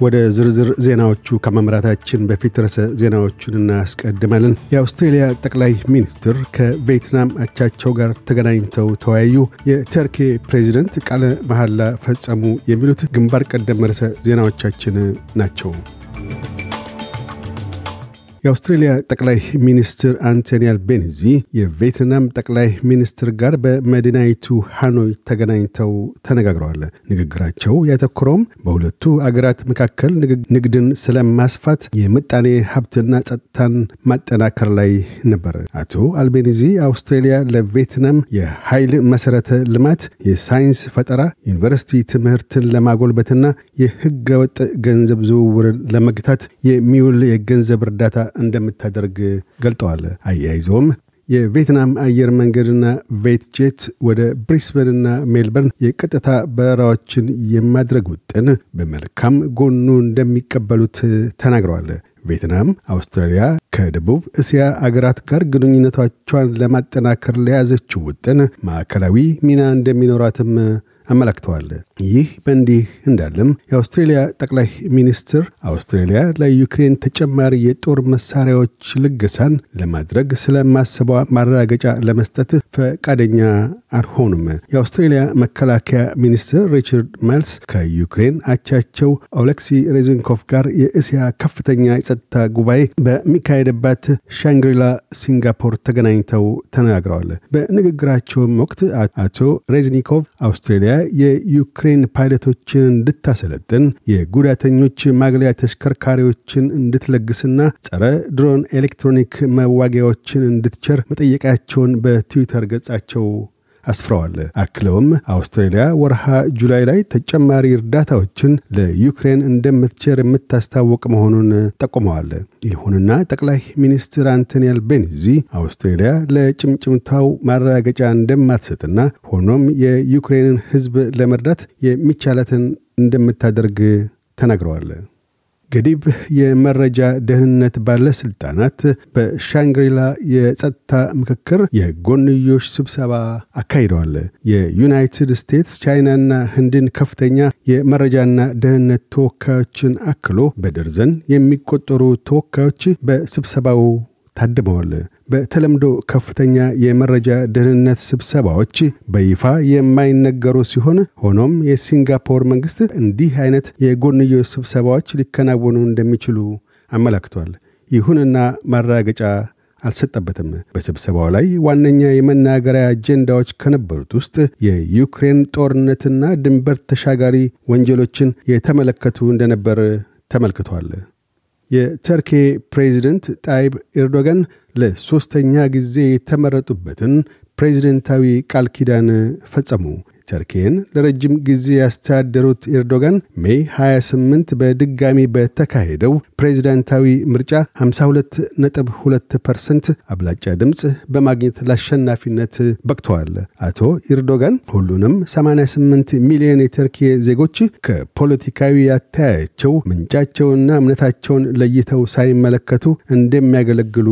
ወደ ዝርዝር ዜናዎቹ ከመምራታችን በፊት ርዕሰ ዜናዎቹን እናስቀድማለን። የአውስትሬልያ ጠቅላይ ሚኒስትር ከቬትናም አቻቸው ጋር ተገናኝተው ተወያዩ። የተርኬ ፕሬዚደንት ቃለ መሐላ ፈጸሙ። የሚሉት ግንባር ቀደም ርዕሰ ዜናዎቻችን ናቸው። የአውስትሬልያ ጠቅላይ ሚኒስትር አንቶኒ አልቤኒዚ የቬትናም ጠቅላይ ሚኒስትር ጋር በመዲናይቱ ሃኖይ ተገናኝተው ተነጋግረዋል። ንግግራቸው ያተኮረውም በሁለቱ አገራት መካከል ንግድን ስለማስፋት፣ የምጣኔ ሀብትና ጸጥታን ማጠናከር ላይ ነበር። አቶ አልቤኒዚ አውስትሬልያ ለቬትናም የኃይል መሰረተ ልማት፣ የሳይንስ ፈጠራ፣ ዩኒቨርሲቲ ትምህርትን ለማጎልበትና የህገ ወጥ ገንዘብ ዝውውርን ለመግታት የሚውል የገንዘብ እርዳታ እንደምታደርግ ገልጠዋል። አያይዘውም የቬትናም አየር መንገድና ቬትጄት ወደ ብሪስበንና ሜልበርን የቀጥታ በረራዎችን የማድረግ ውጥን በመልካም ጎኑ እንደሚቀበሉት ተናግረዋል። ቬትናም አውስትራሊያ ከደቡብ እስያ አገራት ጋር ግንኙነቶቿን ለማጠናከር ለያዘችው ውጥን ማዕከላዊ ሚና እንደሚኖራትም አመላክተዋል። ይህ በእንዲህ እንዳለም የአውስትሬልያ ጠቅላይ ሚኒስትር አውስትሬልያ ለዩክሬን ተጨማሪ የጦር መሳሪያዎች ልገሳን ለማድረግ ስለማሰቧ ማረጋገጫ ለመስጠት ፈቃደኛ አልሆኑም። የአውስትሬልያ መከላከያ ሚኒስትር ሪቻርድ ማይልስ ከዩክሬን አቻቸው ኦሌክሲ ሬዝንኮቭ ጋር የእስያ ከፍተኛ የጸጥታ ጉባኤ በሚካሄድባት ሻንግሪላ ሲንጋፖር ተገናኝተው ተናግረዋል። በንግግራቸውም ወቅት አቶ ሬዝኒኮቭ አውስትሬልያ የዩክሬን ፓይለቶችን እንድታሰለጥን የጉዳተኞች ማግለያ ተሽከርካሪዎችን እንድትለግስና ጸረ ድሮን ኤሌክትሮኒክ መዋጊያዎችን እንድትቸር መጠየቃቸውን በትዊተር ገጻቸው አስፍረዋል። አክለውም አውስትራሊያ ወርሃ ጁላይ ላይ ተጨማሪ እርዳታዎችን ለዩክሬን እንደምትቸር የምታስታወቅ መሆኑን ጠቁመዋል። ይሁንና ጠቅላይ ሚኒስትር አንቶኒ አልቤኒዚ አውስትሬሊያ ለጭምጭምታው ማረጋገጫ እንደማትሰጥና ሆኖም የዩክሬንን ሕዝብ ለመርዳት የሚቻላትን እንደምታደርግ ተናግረዋል። ገዲብ የመረጃ ደህንነት ባለስልጣናት በሻንግሪላ የጸጥታ ምክክር የጎንዮሽ ስብሰባ አካሂደዋል። የዩናይትድ ስቴትስ ቻይናና ህንድን ከፍተኛ የመረጃና ደህንነት ተወካዮችን አክሎ በደርዘን የሚቆጠሩ ተወካዮች በስብሰባው ታድመዋል። በተለምዶ ከፍተኛ የመረጃ ደህንነት ስብሰባዎች በይፋ የማይነገሩ ሲሆን ሆኖም የሲንጋፖር መንግስት እንዲህ አይነት የጎንዮሽ ስብሰባዎች ሊከናወኑ እንደሚችሉ አመላክቷል። ይሁንና ማረጋገጫ አልሰጠበትም። በስብሰባው ላይ ዋነኛ የመናገሪያ አጀንዳዎች ከነበሩት ውስጥ የዩክሬን ጦርነትና ድንበር ተሻጋሪ ወንጀሎችን የተመለከቱ እንደነበር ተመልክቷል። የተርኬ ፕሬዚደንት ጣይብ ኤርዶጋን ለሦስተኛ ጊዜ የተመረጡበትን ፕሬዚደንታዊ ቃል ኪዳን ፈጸሙ። ተርኬን ለረጅም ጊዜ ያስተዳደሩት ኤርዶጋን ሜይ 28 በድጋሚ በተካሄደው ፕሬዚዳንታዊ ምርጫ 52.2 percent አብላጫ ድምፅ በማግኘት ለአሸናፊነት በቅተዋል። አቶ ኤርዶጋን ሁሉንም 88 ሚሊዮን የተርኬ ዜጎች ከፖለቲካዊ አተያያቸው ምንጫቸውና እምነታቸውን ለይተው ሳይመለከቱ እንደሚያገለግሉ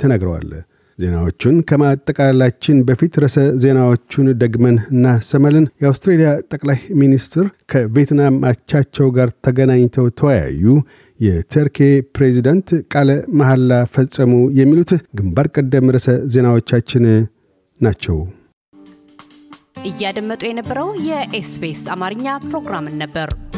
ተናግረዋል። ዜናዎቹን ከማጠቃላችን በፊት ርዕሰ ዜናዎቹን ደግመን እናሰማለን። የአውስትሬልያ ጠቅላይ ሚኒስትር ከቬትናም አቻቸው ጋር ተገናኝተው ተወያዩ። የተርኬ ፕሬዚደንት ቃለ መሐላ ፈጸሙ። የሚሉት ግንባር ቀደም ርዕሰ ዜናዎቻችን ናቸው። እያደመጡ የነበረው የኤስቢኤስ አማርኛ ፕሮግራምን ነበር።